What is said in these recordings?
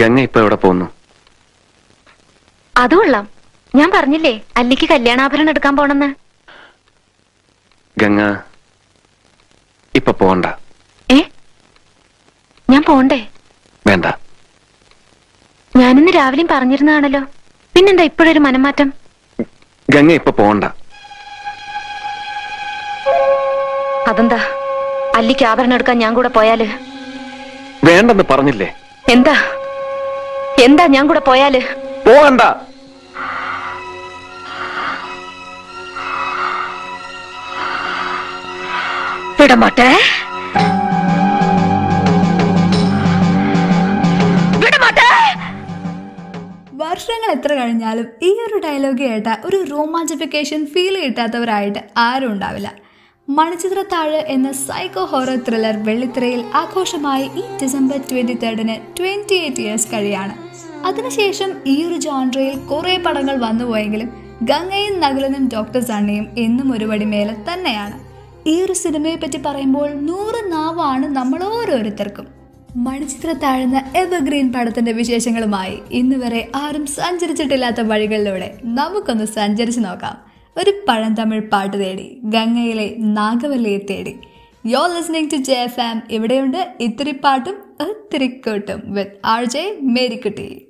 ഗംഗ ഇപ്പൊ എവിടെ പോകുന്നു? അതുകൊള്ളാം ഞാൻ പറഞ്ഞില്ലേ അല്ലിക്ക് കല്യാണാഭരണം എടുക്കാൻ പോണെന്ന്. ഗംഗ ഇപ്പൊ പോണ്ട. ഏ? ഞാൻ പോണ്ടേ? വേണ്ട. ഞാനിന്ന് രാവിലെയും പറഞ്ഞിരുന്നതാണല്ലോ. പിന്നെന്താ ഇപ്പോഴൊരു മനംമാറ്റം? ഗംഗ ഇപ്പൊ പോണ്ട. അതെന്താ? അല്ലിക്ക് ആഭരണം എടുക്കാൻ ഞാൻ കൂടെ പോയാൽ? വേണ്ടെന്ന് പറഞ്ഞില്ലേ? എന്താ? എന്താ ഞാൻ കൂടെ പോയാൽ? പോകണ്ട. വിടമാട്ടെ. വിടമാട്ടെ. വർഷങ്ങൾ എത്ര കഴിഞ്ഞാലും ഈ ഒരു ഡയലോഗ് കേട്ട ഒരു റോമാഞ്ചിഫിക്കേഷൻ ഫീൽ കിട്ടാത്തവരായിട്ട് ആരും ഉണ്ടാവില്ല. മണിച്ചിത്രത്താഴ് എന്ന സൈക്കോ ഹൊറർ ത്രില്ലർ വെള്ളിത്തിരയിൽ ആഘോഷമായി ഈ ഡിസംബർ ട്വന്റി തേർഡിന് ട്വന്റി എയ്റ്റ് ഇയേഴ്സ് കഴിയാണ്. അതിനുശേഷം ഈ ഒരു ജോൺറയിൽ കുറെ പടങ്ങൾ വന്നുപോയെങ്കിലും ഗംഗയും നകുലനും ഡോക്ടർ സണ്ണയും എന്നും ഒരുപടി മേലെ തന്നെയാണ്. ഈ ഒരു സിനിമയെ പറ്റി പറയുമ്പോൾ നൂറ് നാവാണ് നമ്മൾ ഓരോരുത്തർക്കും. മണിച്ചിത്ര താഴ്ന്ന എവർഗ്രീൻ പടത്തിന്റെ വിശേഷങ്ങളുമായി ഇന്ന് വരെ ആരും സഞ്ചരിച്ചിട്ടില്ലാത്ത വഴികളിലൂടെ നമുക്കൊന്ന് സഞ്ചരിച്ചു നോക്കാം. ഒരു പഴന്തമിഴ് പാട്ട് തേടി ഗംഗയിലെ നാഗവല്ലിയെ തേടി. യോ ലിസ്ണിംഗ് ടു ജെ എം ഇവിടെയുണ്ട് ഇത്തിരി പാട്ടും ഒത്തിരി കൂട്ടും വിത്ത് ആർ ജെ മേരിക്കുട്ടി.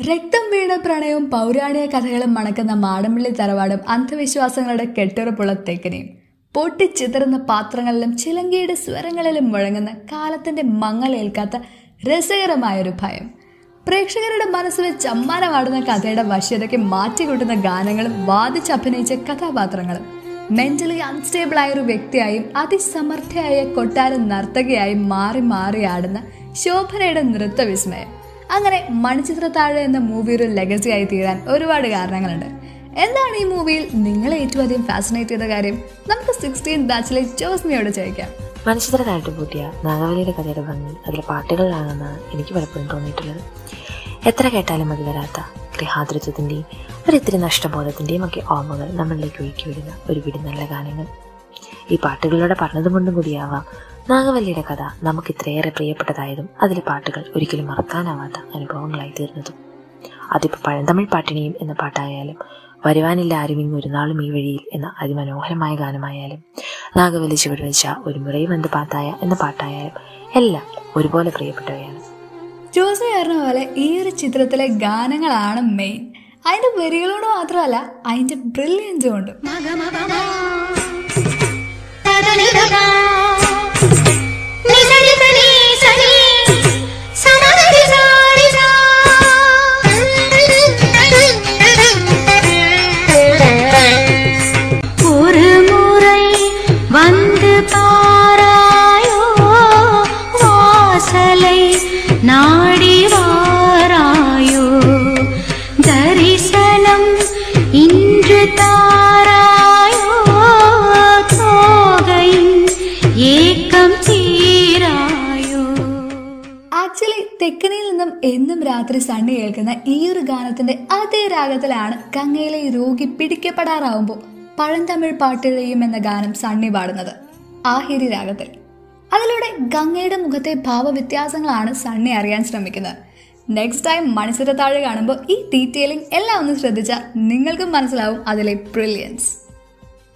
രക്തം വീണ പ്രണയവും പൗരാണിക കഥകളും മണക്കുന്ന മാടമ്പള്ളി തറവാടും അന്ധവിശ്വാസങ്ങളുടെ കെട്ടുറപ്പുള്ള തെക്കനെയും പൊട്ടിച്ചിതറുന്ന പാത്രങ്ങളിലും ചിലങ്കയുടെ സ്വരങ്ങളിലും മുഴങ്ങുന്ന കാലത്തിന്റെ മങ്ങലേൽക്കാത്ത രസകരമായൊരു ഭയം. പ്രേക്ഷകരുടെ മനസ്സിൽ ചമ്മാനമാടുന്ന കഥയുടെ വശ്യതയ്ക്ക് മാറ്റിക്കൂട്ടുന്ന ഗാനങ്ങളും വാദിച്ചഭിനയിച്ച കഥാപാത്രങ്ങളും. മെന്റലി അൺസ്റ്റേബിൾ ആയ ഒരു വ്യക്തിയായും അതിസമർത്ഥയായ കൊട്ടാര നർത്തകിയായും മാറി മാറി ആടുന്ന ശോഭനയുടെ നൃത്തവിസ്മയം. അങ്ങനെ മണിച്ചിത്ര താഴെ എന്ന മൂവി ഒരു ലെഗസി ആയി തീരാൻ ഒരുപാട് കാരണങ്ങളുണ്ട്. എന്താണ് ഈ മൂവിയിൽ നിങ്ങളെ ഏറ്റവും അധികം ഫാസിനേറ്റ് ചെയ്ത കാര്യം? നമുക്ക് സിക്സ്റ്റീൻ ബാച്ചിലെ ജോസ്മിയോട് ചോദിക്കാം. മനുഷ്യത്ര താഴ്ത്തു പൂട്ടിയ നാഗവലിയുടെ കഥയുടെ ഭംഗി അതിലെ പാട്ടുകളിലാണെന്നാണ് എനിക്ക് പലപ്പോഴും തോന്നിയിട്ടുള്ളത്. എത്ര കേട്ടാലും മതി വരാത്ത ഗൃഹാതൃത്വത്തിന്റെയും ഒരിത്തിരി നഷ്ടബോധത്തിന്റെയും ഒക്കെ ഓർമ്മകൾ നമ്മളിലേക്ക് ഒഴുക്കി വിടുന്ന ഒരു വിടി നല്ല ഗാനങ്ങൾ. ഈ പാട്ടുകളിലൂടെ പറഞ്ഞതും കൊണ്ടും കൂടിയാവാം നാഗവല്ലിയുടെ കഥ നമുക്ക് ഇത്രയേറെ പ്രിയപ്പെട്ടതായതും അതിലെ പാട്ടുകൾ ഒരിക്കലും മറക്കാനാവാത്ത അനുഭവങ്ങളായി തീർന്നതും. അതിപ്പോൾ പഴന്തമിഴ് പാട്ടിനെയും എന്ന പാട്ടായാലും വരുവാനില്ല ആരുമിങ് ഒരു നാളും ഈ വഴിയിൽ എന്ന അതിമനോഹരമായ ഗാനമായാലും നാഗവല്ലി ചുവടുവെച്ച ഒരു മുറയും എന്ത് പാത്തായ എന്ന പാട്ടായാലും എല്ലാം ഒരുപോലെ പ്രിയപ്പെട്ടവയാണ്. ജോസി പറഞ്ഞ പോലെ ഈ ഒരു ചിത്രത്തിലെ ഗാനങ്ങളാണ് മെയിൻ അതിന്റെ വരികളോട് മാത്രമല്ല അതിന്റെ ബ്രില്യൻസ് കൊണ്ടും நாடி வாராயோ தரிசனம் இன்று தாராயோ தோகையின் ஏக்கம் தீராயோ ആക്ച്വലി തെക്കനിൽ നിന്നും എന്നും രാത്രി സണ്ണി കേൾക്കുന്ന ഈ ഒരു ഗാനത്തിന്റെ അതേ രാഗത്തിലാണ് ഗംഗയിലെ രോഗി പിടിക്കപ്പെടാറാവുമ്പോൾ പഴന്തമിഴ് പാട്ടിഴയും എന്ന ഗാനം സണ്ണി പാടുന്നത് ആഹിരി രാഗത്തിൽ അതിലൂടെ ഗംഗയുടെ മുഖത്തെ ഭാവവ്യത്യാസങ്ങളാണ് സണ്ണി അറിയാൻ ശ്രമിക്കുന്നത്. നെക്സ്റ്റ് ടൈം മണിച്ചിര താഴെ കാണുമ്പോൾ ഈ ഡീറ്റെയിലിംഗ് എല്ലാം ഒന്ന് ശ്രദ്ധിച്ചാൽ നിങ്ങൾക്കും മനസ്സിലാവും അതിലെ ബ്രില്യൻസ്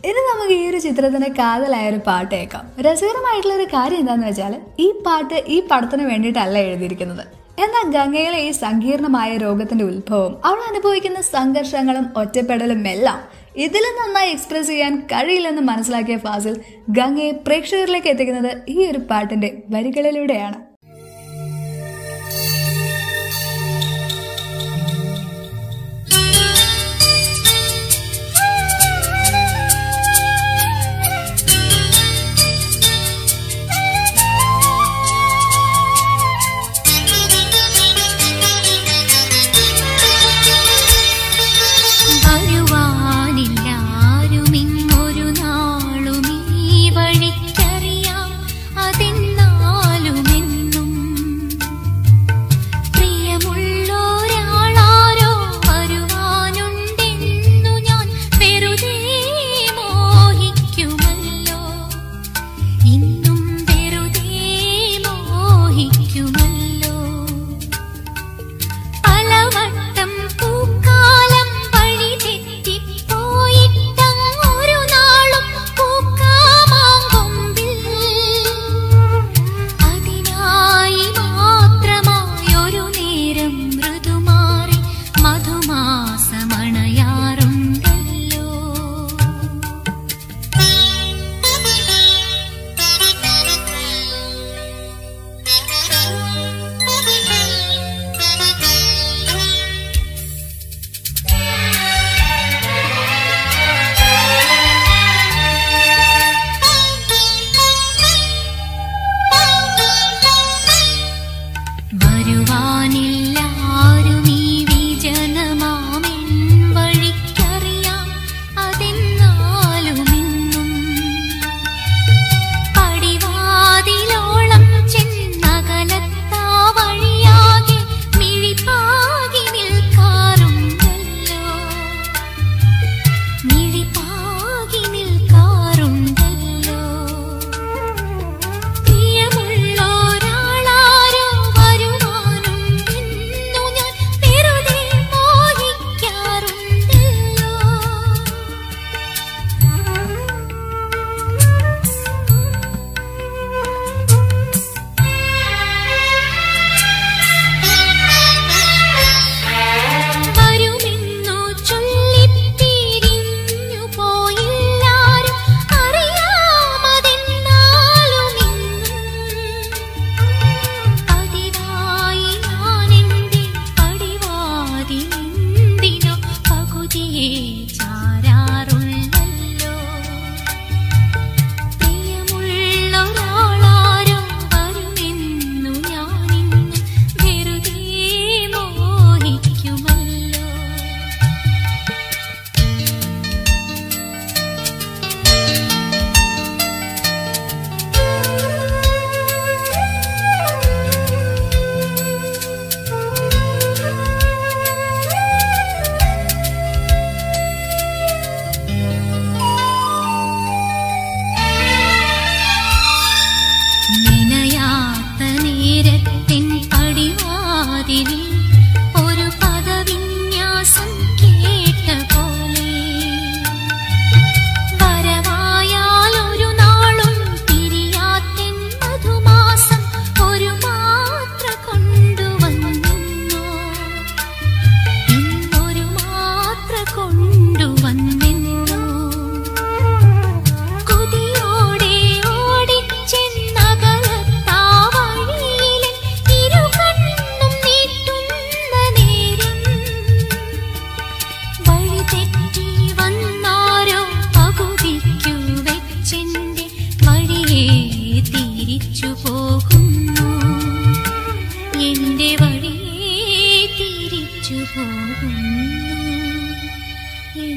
ഇനി നമുക്ക് ഈ ഒരു ചിത്രത്തിന്റെ കാതലായ ഒരു പാട്ട് കേൾക്കാം. രസകരമായിട്ടുള്ള ഒരു കാര്യം എന്താന്ന് വെച്ചാൽ ഈ പാട്ട് ഈ പടത്തിന് വേണ്ടിയിട്ടല്ല എഴുതിയിരിക്കുന്നത്. എന്നാൽ ഗംഗയിലെ ഈ സങ്കീർണമായ രോഗത്തിന്റെ ഉത്ഭവം അവൾ അനുഭവിക്കുന്ന സംഘർഷങ്ങളും ഒറ്റപ്പെടലും എല്ലാം ഇതിലും നന്നായി എക്സ്പ്രസ് ചെയ്യാൻ കഴിയില്ലെന്ന് മനസ്സിലാക്കിയ ഫാസിൽ ഗംഗയെ പ്രേക്ഷകരിലേക്ക് എത്തിക്കുന്നത് ഈ ഒരു പാട്ടിന്റെ വരികളിലൂടെയാണ്.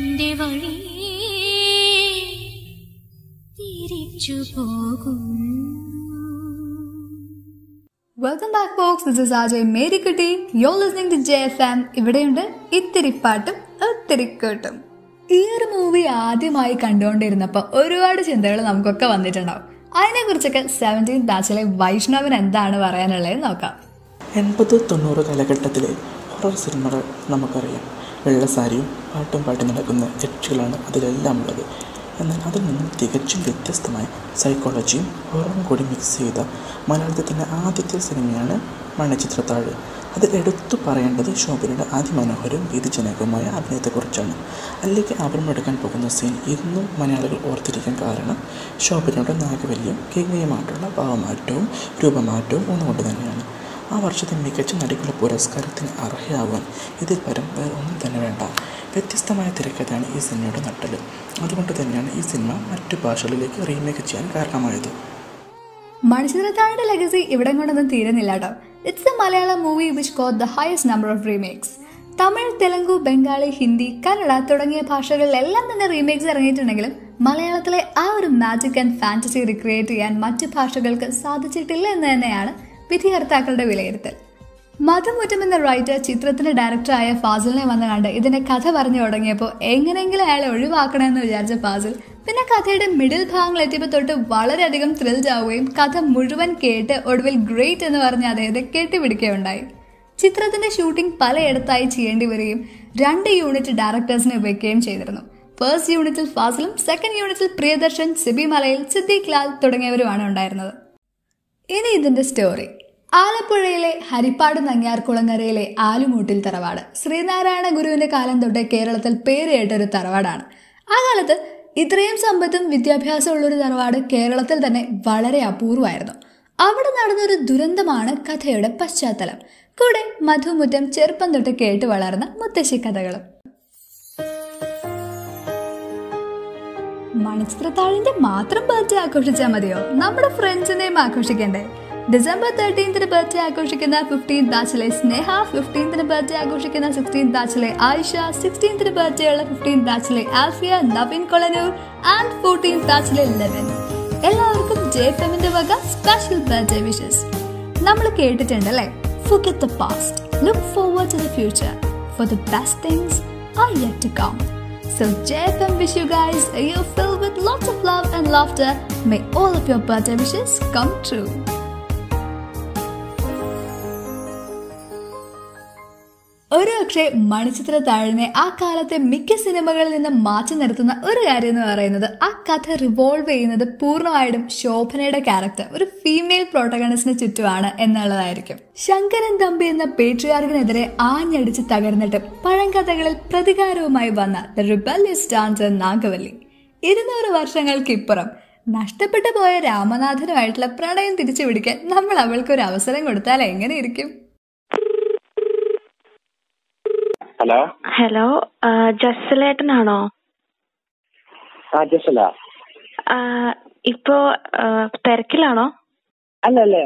നിന്റെ വഴി തിരിച്ചു പോകും welcome back box this is RJ Marykutty you listening to J F M ഇവിടെയുണ്ട് ഇത്തിരി പാട്ടും ഒത്തിരി കേട്ടും. ഈ ഒരു മൂവി ആദ്യമായി കണ്ടുകൊണ്ടിരുന്നപ്പോൾ ഒരുപാട് ചിന്തകൾ നമുക്കൊക്കെ വന്നിട്ടുണ്ടാവും. അതിനെ കുറിച്ചൊക്കെ സെവന്റീൻ ബാച്ചിലെ വൈഷ്ണവൻ എന്താണ് പറയാനുള്ളത് നോക്കാം. എൺപത് തൊണ്ണൂറ് കാലഘട്ടത്തിലെ ഹൊറർ സിനിമകൾ നമുക്കറിയാം. വെള്ളസാരിയും പാട്ടും പാട്ടി നടക്കുന്ന യക്ഷികളാണ് അതിലെല്ലാം ഉള്ളത്. എന്നാൽ അതിൽ നിന്നും തികച്ചും വ്യത്യസ്തമായ സൈക്കോളജിയും ഹൊററും കൂടി മിക്സ് ചെയ്ത മലയാളത്തിന്റെ ആദ്യത്തെ സിനിമയാണ് മണച്ചിത്രത്താഴ്. അത് എടുത്തു പറയേണ്ടത് ശോഭനയുടെ അതിമനോഹരവും ഭീതിജനകവുമായ അഭിനയത്തെക്കുറിച്ചാണ്. അല്ലെങ്കിൽ അവരുമെടുക്കാൻ പോകുന്ന സീൻ ഇന്നും മലയാളികൾ ഓർത്തിരിക്കാൻ കാരണം ശോഭനയുടെ നാഗവല്യം കിങ്ങയുമായിട്ടുള്ള ഭാവമാറ്റവും രൂപമാറ്റവും ഒന്നുകൊണ്ട് തന്നെയാണ്. ആ വർഷത്തെ മികച്ച നടിക്കുള്ള പുരസ്കാരത്തിന് അർഹയാവാൻ ഇതിൽ പരം വേറെ ഒന്നും തന്നെ വേണ്ട. വ്യത്യസ്തമായ തിരക്കഥയാണ് ഈ സിനിമയുടെ നട്ടൽ അതുകൊണ്ട് തന്നെയാണ് ഈ സിനിമ മറ്റു ഭാഷകളിലേക്ക് റീമേക്ക് ചെയ്യാൻ കാരണമായത്. മണിച്ചിത്രത്താഴിന്റെ ലെഗസി ഇവിടെ കൊണ്ടൊന്നും തീരുന്നില്ല it's a Malayalam movie which got the highest number of remakes Tamil Telugu Bengali Hindi Kannada തുടങ്ങിയ ഭാഷകളിലെല്ലാം തന്നെ റീമേക്സ് ഇറങ്ങിയിട്ടുണ്ടെങ്കിലും മലയാളത്തിലെ ആ ഒരു മാജിക് ആൻഡ് ഫാന്റസി റിക്രിയേറ്റ് ചെയ്യാൻ മറ്റു ഭാഷകൾക്ക് സാധിച്ചിട്ടില്ല എന്ന് തന്നെയാണ് വിധികർത്താക്കളുടെ വിലയിരുത്തൽ. മതമുറ്റം എന്ന റൈറ്റർ ചിത്രത്തിന്റെ ഡയറക്ടറായ ഫാസിലിനെ വന്ന് കണ്ട് ഇതിന്റെ കഥ പറഞ്ഞു തുടങ്ങിയപ്പോൾ എങ്ങനെയെങ്കിലും അയാളെ ഒഴിവാക്കണമെന്ന് വിചാരിച്ച ഫാസിൽ പിന്നെ കഥയുടെ മിഡിൽ ഭാഗങ്ങൾ എത്തിയപ്പോൾ തൊട്ട് വളരെയധികം ത്രിൽഡ് ആവുകയും കഥ മുഴുവൻ കേട്ട് ഒടുവിൽ ഗ്രേറ്റ് എന്ന് പറഞ്ഞ് അദ്ദേഹത്തെ കെട്ടിപ്പിടിക്കുകയുണ്ടായി. ചിത്രത്തിന്റെ ഷൂട്ടിംഗ് പലയിടത്തായി ചെയ്യേണ്ടി വരികയും രണ്ട് യൂണിറ്റ് ഡയറക്ടേഴ്സിനെ വെക്കുകയും ചെയ്തിരുന്നു. ഫസ്റ്റ് യൂണിറ്റിൽ ഫാസിലും സെക്കൻഡ് യൂണിറ്റിൽ പ്രിയദർശൻ സിബി മലയിൽ സിദ്ദീഖ് ലാൽ തുടങ്ങിയവരുമാണ് ഉണ്ടായിരുന്നത്. ഇനി ഇതിന്റെ സ്റ്റോറി ആലപ്പുഴയിലെ ഹരിപ്പാട് നങ്ങ്യാർകുളങ്ങരയിലെ ആലുമൂട്ടിൽ തറവാട്. ശ്രീനാരായണ ഗുരുവിന്റെ കാലം തൊട്ടേ കേരളത്തിൽ പേരുകേട്ടൊരു തറവാടാണ്. ആ കാലത്ത് ഇത്രയും സമ്പത്തും വിദ്യാഭ്യാസം ഒരു തറവാട് കേരളത്തിൽ തന്നെ വളരെ അപൂർവമായിരുന്നു അവിടെ നടന്നൊരു ദുരന്തമാണ് കഥയുടെ പശ്ചാത്തലം. കൂടെ മധുമുറ്റം ചെറുപ്പം തൊട്ട് കേട്ട് വളർന്ന മുത്തശ്ശി കഥകളും. മണിച്ചിത്രത്താഴിന്റെ മാത്രം ബർത്ത്ഡേ ആഘോഷിച്ചാൽ മതിയോ? നമ്മുടെ ഫ്രണ്ട്സിനെയും ആഘോഷിക്കണ്ടേ? ഡിസംബർ തേർട്ടീൻത്തിന് ബർത്ത്ഡേ ആഘോഷിക്കുന്ന ഫിഫ്റ്റീൻ ബാച്ചിലെ സ്നേഹ ഫിഫ്റ്റീൻത്തിന് ബർത്ത്ഡേ ആഘോഷിക്കുന്ന സിക്സ്റ്റീൻ ബാച്ചിലെ ആയിഷ സിക്സ്റ്റീൻത്തിന് ബർത്ത്ഡേ ഉള്ള ഫിഫ്റ്റീൻ ബാച്ചിലെ ആൽഫിയ നവീൻ കൊളനൂർ ആൻഡ് ഫോർട്ടീൻ ബാച്ചിലെ ലെവൻ. എല്ലാവർക്കും ജെ ഫെമിന്റെ വക സ്പെഷ്യൽ ബർത്ത്ഡേ വിഷസ് നമ്മൾ കേട്ടിട്ടുണ്ടല്ലേ? Forget the past look forward to the future for the best things are yet to come. So JFM wish you guys a year filled with lots of love and laughter. May all of your birthday wishes come true ഒരു പക്ഷേ മണിച്ചിത്ര താഴിനെ ആ കാലത്തെ മിക്ക സിനിമകളിൽ നിന്ന് മാറ്റി നിർത്തുന്ന ഒരു കാര്യം എന്ന് പറയുന്നത് ആ കഥ റിവോൾവ് ചെയ്യുന്നത് പൂർണമായിട്ടും ശോഭനയുടെ ക്യാരക്ടർ ഒരു ഫീമെയിൽ പ്രോട്ടഗണിസ്റ്റിന് ചുറ്റുമാണ് എന്നുള്ളതായിരിക്കും. ശങ്കരൻ തമ്പി എന്ന പേട്രിയാർക്കിനെതിരെ ആഞ്ഞടിച്ച് തകർന്നിട്ട് പഴങ്കഥകളിൽ പ്രതികാരവുമായി വന്ന ദ റിബല്യസ് ഡാൻസർ നാഗവല്ലി. ഇരുന്നൂറ് വർഷങ്ങൾക്കിപ്പുറം നഷ്ടപ്പെട്ടു പോയ രാമനാഥനുമായിട്ടുള്ള പ്രണയം തിരിച്ചു പിടിക്കാൻ നമ്മൾ അവൾക്ക് ഒരു അവസരം കൊടുത്താൽ എങ്ങനെ ഹലോ? ഹലോ ജസ്സലേട്ടനാണോ? ആ ജസ്സല. ഇപ്പോ തിരക്കിലാണോ? അല്ല അല്ലേ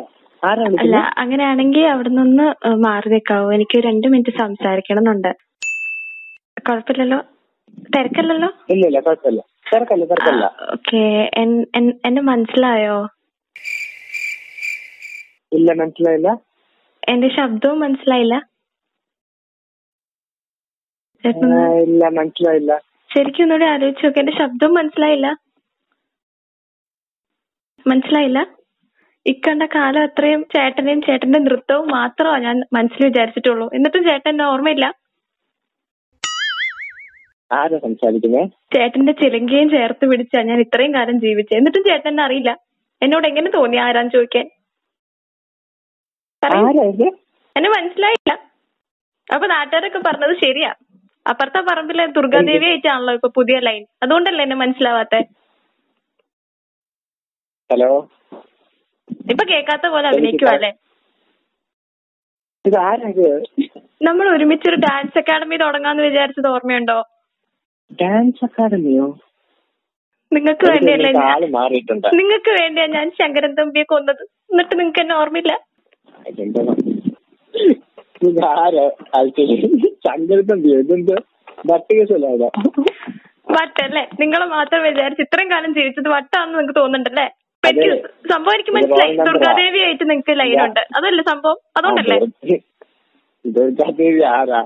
അല്ല അങ്ങനെയാണെങ്കിൽ അവിടെ നിന്ന് മാറി നിൽക്കാവോ എനിക്ക് രണ്ട് മിനിറ്റ് സംസാരിക്കണം എന്നുണ്ട് കുഴപ്പമില്ലല്ലോ തിരക്കല്ലല്ലോ? ഇല്ല ഇല്ല കുഴപ്പമില്ല തിരക്കല്ല. തിരക്കല്ല ഓക്കെ. എന്നെ മനസ്സിലായോ? ഇല്ല മനസ്സിലായില്ല. എന്റെ ശബ്ദവും മനസ്സിലായില്ല. ഇല്ല മനസ്സിലായില്ല. ശരിക്കും ഒന്നുകൂടി ആലോചിച്ച് നോക്ക്. എന്റെ ശബ്ദം മനസ്സിലായില്ല. മനസ്സിലായില്ല? ഇക്കണ്ട കാലം അത്രയും ചേട്ടനെയും ചേട്ടന്റെ നൃത്തവും മാത്രമാ ഞാൻ മനസ്സിൽ വിചാരിച്ചിട്ടുള്ളൂ. എന്നിട്ടും ചേട്ടൻ എന്നെ ഓർമ്മയില്ല? ആരാ ചേട്ടന്റെ ചിലങ്കയും ചേർത്ത് പിടിച്ചാ ഞാൻ ഇത്രയും കാലം ജീവിച്ചത് എന്നിട്ടും ചേട്ടൻ എന്നെ അറിയില്ല. എന്നോട് എങ്ങനെ തോന്നി ആരാന്ന് ചോദിക്കാൻ. എന്നെ മനസ്സിലായില്ല. അപ്പൊ നാട്ടുകാരൊക്കെ പറഞ്ഞത് ശരിയാ. അപ്പുറത്തെ പറമ്പിലെ ദുർഗാദേവി ആയിട്ടാണല്ലോ ഇപ്പൊ പുതിയ ലൈൻ അതുകൊണ്ടല്ലേ എന്നെ മനസ്സിലാവാത്തെ? ഹലോ? ഇപ്പൊ കേക്കാത്ത പോലെ അഭിനയിക്കുവല്ലേ നമ്മൾ ഒരുമിച്ച് ഒരു ഡാൻസ് അക്കാഡമി തുടങ്ങാന്ന് വിചാരിച്ചത് ഓർമ്മയുണ്ടോ? ഡാൻസ് അക്കാഡമിയോ നിങ്ങൾക്ക് വേണ്ടിയല്ലേ നിങ്ങൾക്ക് വേണ്ടിയാ ഞാൻ ശങ്കരൻ തമ്പിയെ കൊന്നത്. എന്നിട്ട് നിങ്ങൾക്ക് എന്നെ ഓർമ്മയില്ല? ആൾക്കാര്? ഇതെന്ത് വട്ടല്ലേ? നിങ്ങൾ മാത്രം വിചാരിച്ച് ഇത്രയും കാലം ജീവിച്ചത് വട്ടാണെന്ന് നിങ്ങൾക്ക് തോന്നുന്നുണ്ടല്ലേ? എനിക്ക് സംഭവം എനിക്ക് മനസ്സിലായി. ദുർഗാദേവി ആയിട്ട് നിങ്ങൾക്ക് ലൈനുണ്ട് അതല്ലേ സംഭവം? അതുകൊണ്ടല്ലേ? ദുർഗാദേവി ആരാ?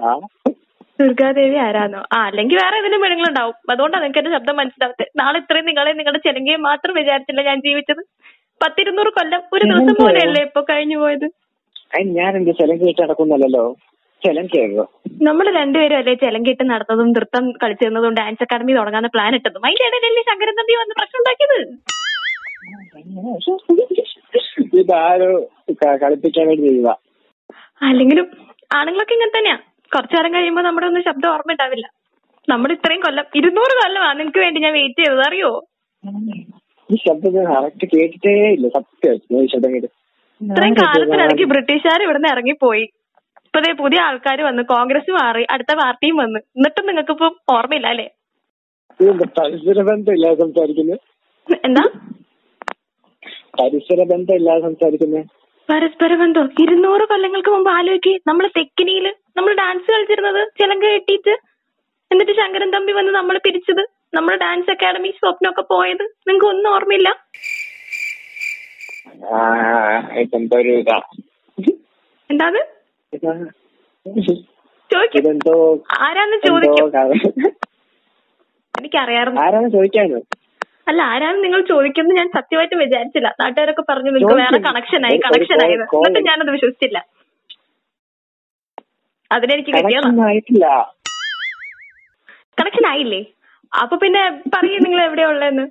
ദുർഗാദേവി ആരാന്നോ? ആ അല്ലെങ്കിൽ വേറെ ഏതെങ്കിലും പെണ്ണുങ്ങളുണ്ടാവും. അതുകൊണ്ടാണ് നിങ്ങൾക്ക് എന്റെ ശബ്ദം മനസ്സിലാവത്തെ നാളെ ഇത്രയും നിങ്ങളെ നിങ്ങളുടെ ചെലങ്കയെ മാത്രം വിചാരിച്ചില്ല ഞാൻ ജീവിച്ചത്. പത്തിരുന്നൂറ് കൊല്ലം ഒരു ദിവസം? പോലെയല്ലേ ഇപ്പൊ കഴിഞ്ഞു പോയത്? അതിന് ഞാൻ എന്റെ ചെലങ്ക് വെച്ച് നടക്കുന്നല്ലോ ചെലങ്കയോ നമ്മൾ രണ്ടുപേരും അല്ലേ ചെലങ്കിട്ട് നടന്നതും നൃത്തം കളിച്ചിരുന്നതും ഡാൻസ് അക്കാദമി തുടങ്ങാൻ പ്ലാൻ ഇട്ടതും? അതിന്റെ ഇടയിലല്ലേ ശങ്കരൻ തമ്പി വന്ന് പ്രശ്നം ഉണ്ടാക്കിയത്? ഇതാരോ കളിപ്പിക്കാൻ വേണ്ടി ചെയ്യുക അല്ലെങ്കിലും ആണുങ്ങളൊക്കെ ഇങ്ങനെ തന്നെയാ. കുറച്ചു നേരം കഴിയുമ്പോ നമ്മുടെ ഒന്നും ശബ്ദം ഓർമ്മ ഉണ്ടാവില്ല. നമ്മൾ ഇത്രയും കൊല്ലം ഇരുന്നൂറ് കൊല്ലമാ നിങ്ങക്ക് വേണ്ടി ഞാൻ വെയിറ്റ് ചെയ്തത് അറിയോ? ഈ ശബ്ദം കറക്റ്റ് കേട്ടിട്ടേ ഇല്ല. സത്യം. ശബ്ദം കേട്ട് ഇത്രയും കാലത്തിനിടയ്ക്ക് ബ്രിട്ടീഷുകാർ ഇവിടുന്ന് ഇറങ്ങിപ്പോയി. ഇപ്പൊ ദേ പുതിയ ആൾക്കാർ വന്നു കോൺഗ്രസ് മാറി അടുത്ത പാർട്ടിയും വന്നു. എന്നിട്ടും നിങ്ങൾക്ക് ഇപ്പൊ ഓർമ്മയില്ല അല്ലേ? എന്താ? പരസ്പര ബന്ധം? ഇരുന്നൂറ് കൊല്ലങ്ങൾക്ക് മുമ്പ് ആലോചിക്ക് നമ്മൾ തെക്കിനിയിൽ നമ്മൾ ഡാൻസ് കളിച്ചിരുന്നത് ചിലങ്ക കെട്ടിട്ട്. എന്നിട്ട് ശങ്കരൻ തമ്പി വന്ന് നമ്മൾ പിരിച്ചത്. നമ്മുടെ ഡാൻസ് അക്കാദമി സ്വപ്നമൊക്കെ പോയത്. നിങ്ങൾക്ക് ഒന്നും ഓർമ്മയില്ല? ഇതെന്തോ ഒരു ഇതാ? എന്താത്. ചോദിക്കും. ആരാന്ന് ചോദിക്കും. എനിക്കറിയാറുണ്ട് ആരാന്ന് ചോദിക്കാനോ? അല്ല ആരാന്ന് നിങ്ങൾ ചോദിക്കുന്നത് ഞാൻ സത്യമായിട്ട് വിചാരിച്ചില്ല. നാട്ടുകാരൊക്കെ പറഞ്ഞു നിങ്ങൾക്ക് വേറെ കണക്ഷൻ ആയി കണക്ഷൻ ആയി. എന്നിട്ട് ഞാനത് വിശ്വസിച്ചില്ല. അതിനെനിക്ക് കിട്ടിയതാ കണക്ഷൻ ആയില്ലേ? അപ്പൊ പിന്നെ പറയൂ നിങ്ങൾ എവിടെയാ ഉള്ളതെന്ന്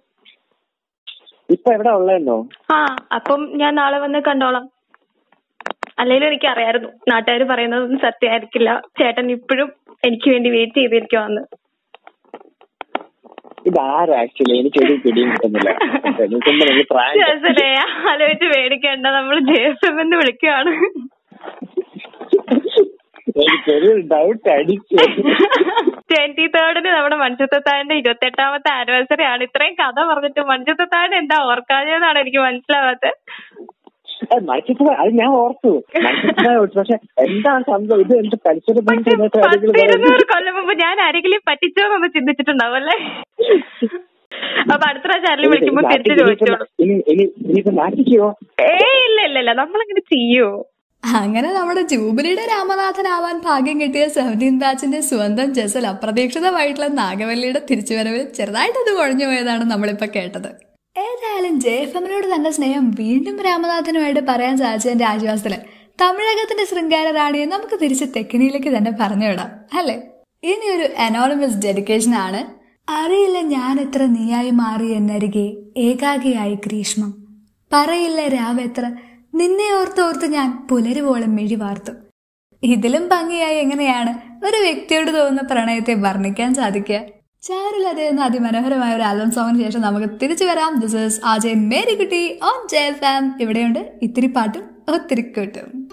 ഇപ്പൊ എവിടെ ഉള്ളതെന്നോ ആ അപ്പം ഞാൻ നാളെ വന്ന് കണ്ടോളാം. അല്ലെങ്കിലും എനിക്ക് അറിയായിരുന്നു നാട്ടുകാർ പറയുന്നതൊന്നും സത്യമായിരിക്കില്ല. ചേട്ടൻ ഇപ്പോഴും എനിക്ക് വേണ്ടി വെയിറ്റ് ചെയ്തിരിക്കുവാന്ന്. ഇതാരാ ആക്ച്വലി എനിക്ക് ഒരു പിടിയും കിട്ടുന്നില്ല ആലോചിച്ച് പേടിക്കണ്ട. നമ്മൾ ജേസം എന്ന് വിളിക്കുകയാണ് എനിക്കൊരു ഡൗട്ട് അടിച്ചു. ട്വന്റി തേർഡിന് നമ്മുടെ മഞ്ജുത്തത്താഴിന്റെ ഇരുപത്തെട്ടാമത്തെ ആനിവേഴ്സറി ആണ്. ഇത്രയും കഥ പറഞ്ഞിട്ട് മഞ്ജുത്തത്താഴ് എന്താ ഓർക്കാതെന്നാണ് എനിക്ക് മനസ്സിലാവാത്തത്. മത്സ്യത്തിന് അത് ഞാൻ ഓർത്തു. മത്സ്യത്തിന് പക്ഷെ എന്താണ് സംഭവം? ഇത് എന്ത് പത്തിരുന്നൂറ് കൊല്ലം മുമ്പ് ഞാൻ ആരെങ്കിലും പറ്റിച്ചോന്നൊന്ന് ചിന്തിച്ചിട്ടുണ്ടാവും അല്ലേ? അപ്പൊ അടുത്ത പ്രാവശ്യം ആരെങ്കിലും വിളിക്കുമ്പോ തിരിച്ചു ചോദിച്ചോളൂ. ഇനിയിപ്പോ നാട്ടിക്കോ ഏയ് ഇല്ല ഇല്ല ഇല്ല. നമ്മളങ്ങനെ ചെയ്യോ? അങ്ങനെ നമ്മുടെ ജൂബിലിയുടെ രാമനാഥനാവാൻ ഭാഗ്യം കിട്ടിയ സെവന്റീൻ ബാച്ചിന്റെ സ്വന്തം ജസൽ അപ്രതീക്ഷിതമായിട്ടുള്ള നാഗവല്ലിയുടെ തിരിച്ചുവരവിൽ ചെറുതായിട്ടത് കുഴഞ്ഞു പോയതാണ് നമ്മളിപ്പോ കേട്ടത്. ഏതായാലും ജയഫമിനോട് തന്റെ സ്നേഹം വീണ്ടും രാമനാഥനുമായിട്ട് പറയാൻ സാധിച്ചതിന്റെ ആശ്വാസത്തിൽ. തമിഴകത്തിന്റെ ശൃംഗാര റാണിയെ നമുക്ക് തിരിച്ച് തെക്കിനിയിലേക്ക് തന്നെ പറഞ്ഞുവിടാം അല്ലേ? ഇനി ഒരു അനോണിമസ് ഡെഡിക്കേഷൻ ആണ്. അറിയില്ല ഞാൻ എത്ര നീയായി മാറി എന്നരികെ ഏകാകിയായി ഗ്രീഷ്മം. പറയില്ല രാവെത്ര നിന്നെ ഓർത്തോർത്ത് ഞാൻ പുലരുവോളം മിഴി വാർത്തു. ഇതിലും ഭംഗിയായി എങ്ങനെയാണ് ഒരു വ്യക്തിയോട് തോന്നുന്ന പ്രണയത്തെ വർണിക്കാൻ സാധിക്കുക? ചാരുലത എന്ന അതിമനോഹരമായ ഒരു ആൽബം സോങ്ങിന് ശേഷം നമുക്ക് തിരിച്ചു വരാം. This is RJ Marykutty on J FM ഇവിടെയുണ്ട്. ഇത്തിരി പാട്ടും ഒത്തിരി കൂട്ടും.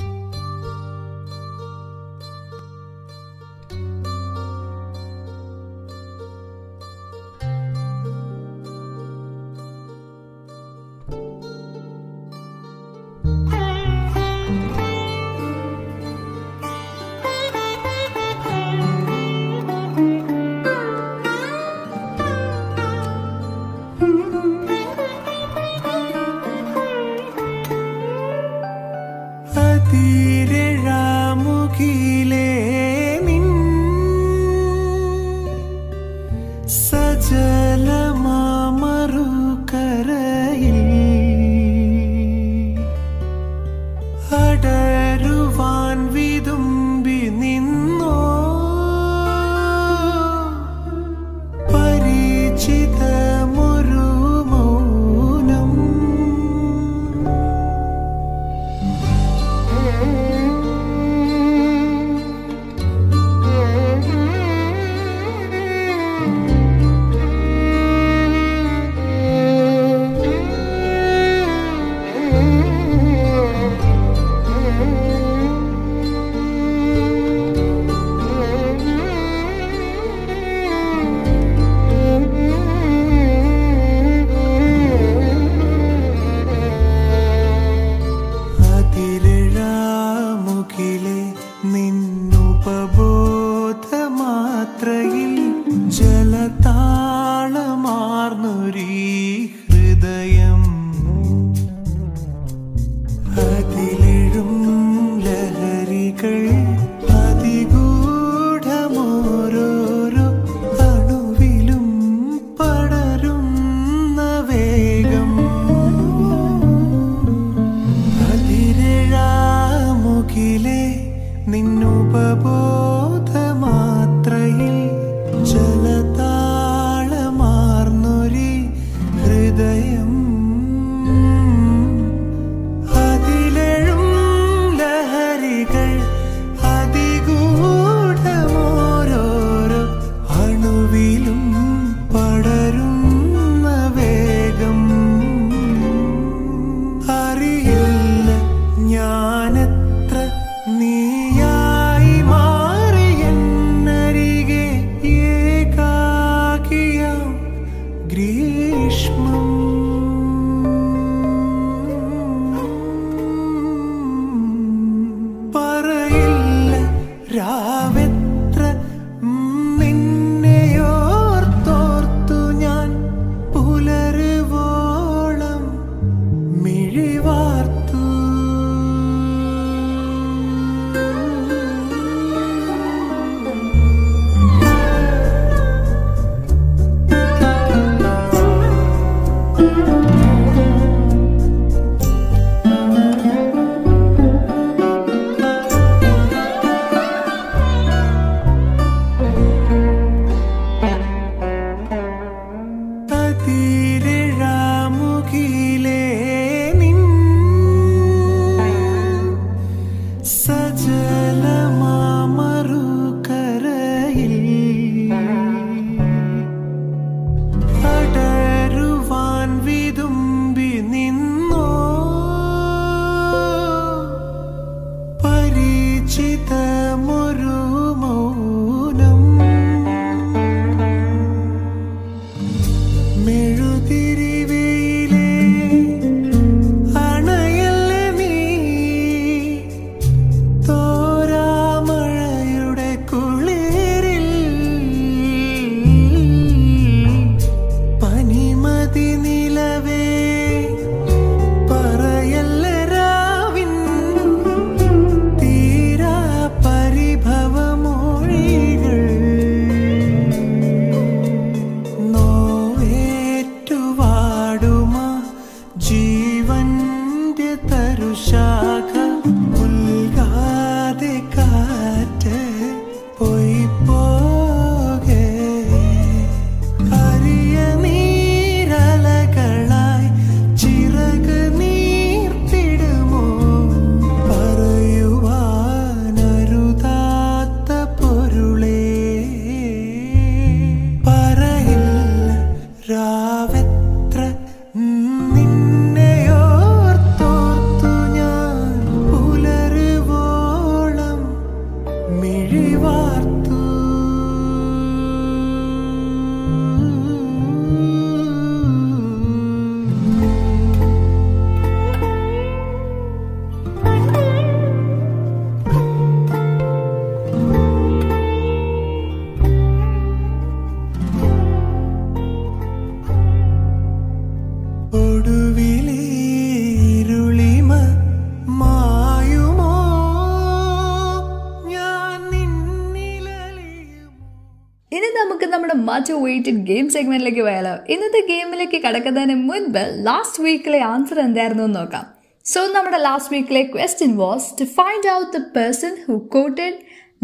വെയിറ്റഡ് ഗെയിം സെഗ്മെന്റിലേക്ക് പോയാലോ? ഇന്നത്തെ ഗെയിമിലേക്ക് കടക്കുന്നതിന് മുൻപ് ലാസ്റ്റ് വീക്കിലെ ആൻസർ എന്തായിരുന്നു എന്ന് നോക്കാം. സോ നമ്മുടെ last വീക്കിലെ question was to find out the person who quoted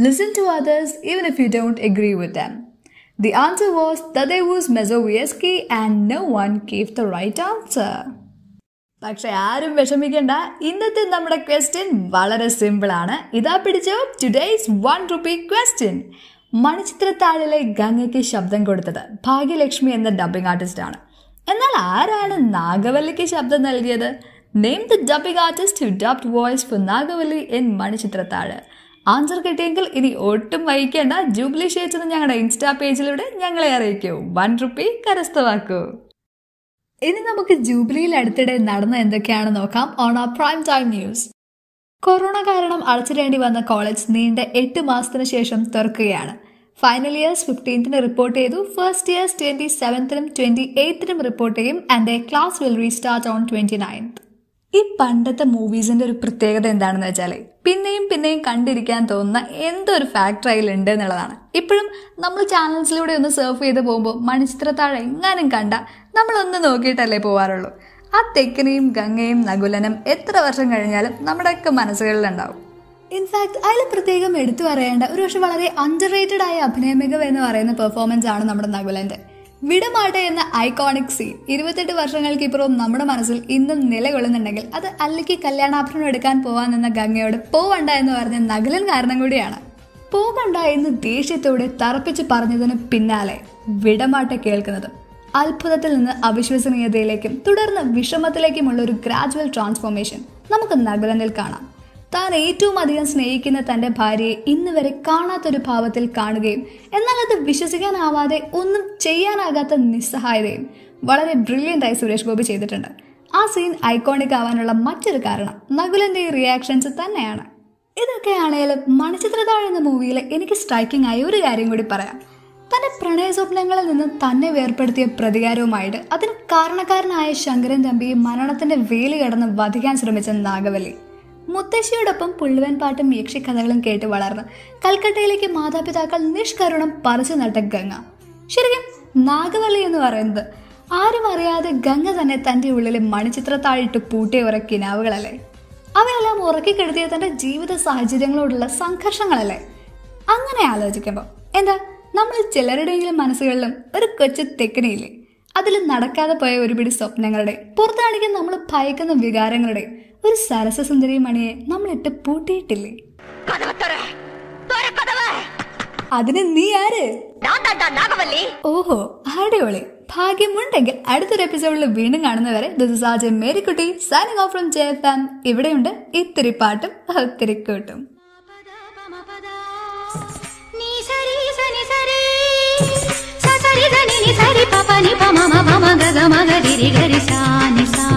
listen to others even if you don't agree with them the answer was Tadeusz Mazowiecki and no one gave the right answer പക്ഷെ ആരും വിഷമിക്കേണ്ട. ഇന്നത്തെ നമ്മുടെ question വളരെ simple ആണ്. ഇതാ പിടിച്ചോ? Today's one rupee question മണിച്ചിത്രത്താഴിലെ ഗംഗയ്ക്ക് ശബ്ദം കൊടുത്തത് ഭാഗ്യലക്ഷ്മി എന്ന ഡബിംഗ് ആർട്ടിസ്റ്റ് ആണ്. എന്നാൽ ആരാണ് നാഗവല്ലിക്ക് ശബ്ദം നൽകിയത്? Name the dubbing artist who dubbed voice for Nagavalli in Manichitrathazhu. Answer കിട്ടിയെങ്കിൽ ഇനി ഒട്ടും വൈകിക്കേണ്ട. ജൂബിലി എന്ന് ഞങ്ങളുടെ ഇൻസ്റ്റാ പേജിലൂടെ ഞങ്ങളെ അറിയിക്കൂ. വൺ റുപ്പി കരസ്ഥമാക്കൂ. ഇനി നമുക്ക് ജൂബിലിയിൽ അടുത്തിടെ നടന്ന എന്തൊക്കെയാണ് നോക്കാം. ഓൺ ആ പ്രൈം ടൈം ന്യൂസ് കൊറോണ കാരണം അടച്ചിടേണ്ടി വന്ന കോളേജ് നീണ്ട എട്ട് മാസത്തിന് ശേഷം തുറക്കുകയാണ്. ഫൈനൽ ഇയേഴ്സ് ഫിഫ്റ്റീൻത്തിന് റിപ്പോർട്ട് ചെയ്തു. ഫസ്റ്റ് ഇയേഴ്സ് ട്വന്റി സെവൻത്തിനും ട്വന്റി എയ്ത്തിനും റിപ്പോർട്ട് ചെയ്യും and a class will restart on twenty ninth ഈ പണ്ടത്തെ മൂവീസിന്റെ ഒരു പ്രത്യേകത എന്താണെന്ന് വെച്ചാൽ പിന്നെയും പിന്നെയും കണ്ടിരിക്കാൻ തോന്നുന്ന എന്തൊരു ഫാക്ടർ അതിലുണ്ട് എന്നുള്ളതാണ്. ഇപ്പോഴും നമ്മൾ ചാനൽസിലൂടെ ഒന്ന് സർഫ് ചെയ്ത് പോകുമ്പോൾ മണിച്ചിത്രത്താഴ എങ്ങാനും കണ്ട നമ്മളൊന്ന് നോക്കിയിട്ടല്ലേ പോവാറുള്ളൂ. ആ തെക്കിനെയും ഗംഗയും നകുലനും എത്ര വർഷം കഴിഞ്ഞാലും നമ്മുടെയൊക്കെ മനസ്സുകളിലുണ്ടാവും. ഇൻഫാക്ട് അതിൽ പ്രത്യേകം എടുത്തു പറയേണ്ട ഒരു പക്ഷെ വളരെ അണ്ടർ റേറ്റഡ് ആയ അഭിനയ മികവ് എന്ന് പറയുന്ന പെർഫോമൻസ് ആണ് നമ്മുടെ നകുലന്റെ. വിടമാട്ടെ എന്ന ഐക്കോണിക് സീൻ ഇരുപത്തെട്ട് വർഷങ്ങൾക്ക് ഇപ്പുറവും നമ്മുടെ മനസ്സിൽ ഇന്നും നിലകൊള്ളുന്നുണ്ടെങ്കിൽ അത് അല്ലിക്ക് കല്യാണാഭരണം എടുക്കാൻ പോവാൻ നിന്ന ഗംഗയോട് പോവണ്ട എന്ന് പറഞ്ഞ നകുലൻ കാരണം കൂടിയാണ്. പോകണ്ട എന്ന് ദേഷ്യത്തോടെ തറപ്പിച്ച് പറഞ്ഞതിന് പിന്നാലെ വിടമാട്ടെ കേൾക്കുന്നതും. അത്ഭുതത്തിൽ നിന്ന് അവിശ്വസനീയതയിലേക്കും തുടർന്ന് വിഷമത്തിലേക്കുമുള്ള ഒരു ഗ്രാജുവൽ ട്രാൻസ്ഫോർമേഷൻ നമുക്ക് നഗലനിൽ കാണാം. താൻ ഏറ്റവും അധികം സ്നേഹിക്കുന്ന തന്റെ ഭാര്യയെ ഇന്ന് വരെ കാണാത്തൊരു ഭാവത്തിൽ കാണുകയും എന്നാൽ അത് വിശ്വസിക്കാനാവാതെ ഒന്നും ചെയ്യാനാകാത്ത നിസ്സഹായതയും വളരെ ബ്രില്യന്റ് ആയി സുരേഷ് ഗോപി ചെയ്തിട്ടുണ്ട്. ആ സീൻ ഐക്കോണിക് ആവാനുള്ള മറ്റൊരു കാരണം നകുലന്റെ ഈ റിയാക്ഷൻസ് തന്നെയാണ്. ഇതൊക്കെയാണെങ്കിലും മണിച്ചിത്രതാഴ് എന്ന മൂവിയിൽ എനിക്ക് സ്ട്രൈക്കിംഗ് ആയ ഒരു കാര്യം കൂടി പറയാം. തന്റെ പ്രണയ സ്വപ്നങ്ങളിൽ നിന്ന് തന്നെ വേർപ്പെടുത്തിയ പ്രതികാരവുമായിട്ട് അതിന് കാരണക്കാരനായ ശങ്കരൻ തമ്പിയെ മരണത്തിന്റെ വേലി കടന്ന് വധിക്കാൻ ശ്രമിച്ച നാഗവലി മുത്തശ്ശിയോടൊപ്പം പുള്ളുവൻ പാട്ടും യക്ഷിക്കഥകളും കേട്ട് വളർന്ന് കൽക്കട്ടയിലേക്ക് മാതാപിതാക്കൾ നിഷ്കരുണം പറിച്ചു നട്ട ഗംഗ. ശരിക്കും നാഗവലി എന്ന് പറയുന്നത് ആരും അറിയാതെ ഗംഗ തന്നെ തന്റെ ഉള്ളിൽ മണിച്ചിത്രത്താഴിട്ട് പൂട്ടിയ കുറെ കിനാവുകളല്ലേ? അവയെല്ലാം ഉറക്കിക്കെടുത്തിയ തന്റെ ജീവിത സാഹചര്യങ്ങളോടുള്ള സംഘർഷങ്ങളല്ലേ? അങ്ങനെ ആലോചിക്കുമ്പോൾ എന്താ നമ്മൾ ചിലരുടെയെങ്കിലും മനസ്സുകളിലും ഒരു കൊച്ചു തെക്കനയില്ലേ? അതിൽ നടക്കാതെ പോയ ഒരുപിടി സ്വപ്നങ്ങളുടെ പുറത്താണെങ്കിൽ നമ്മൾ ഭയക്കുന്ന വികാരങ്ങളുടെ ഒരു സരസസുന്ദരി മണിയെ നമ്മളിട്ട് പൂട്ടിയിട്ടില്ലേ? അതിന് നീ ആര്? ഓഹോ അടിപൊളി. ഭാഗ്യമുണ്ടെങ്കിൽ അടുത്തൊരു എപ്പിസോഡിൽ വീണ്ടും കാണുന്നവരെ this RJ Marykutty signing off from J F M ഇവിടെയുണ്ട് ഇത്തിരി പാട്ടും ഒത്തിരി കൂട്ടും. సరి పపని పమ మమ గగ మగ గిరి గరి శాని సా.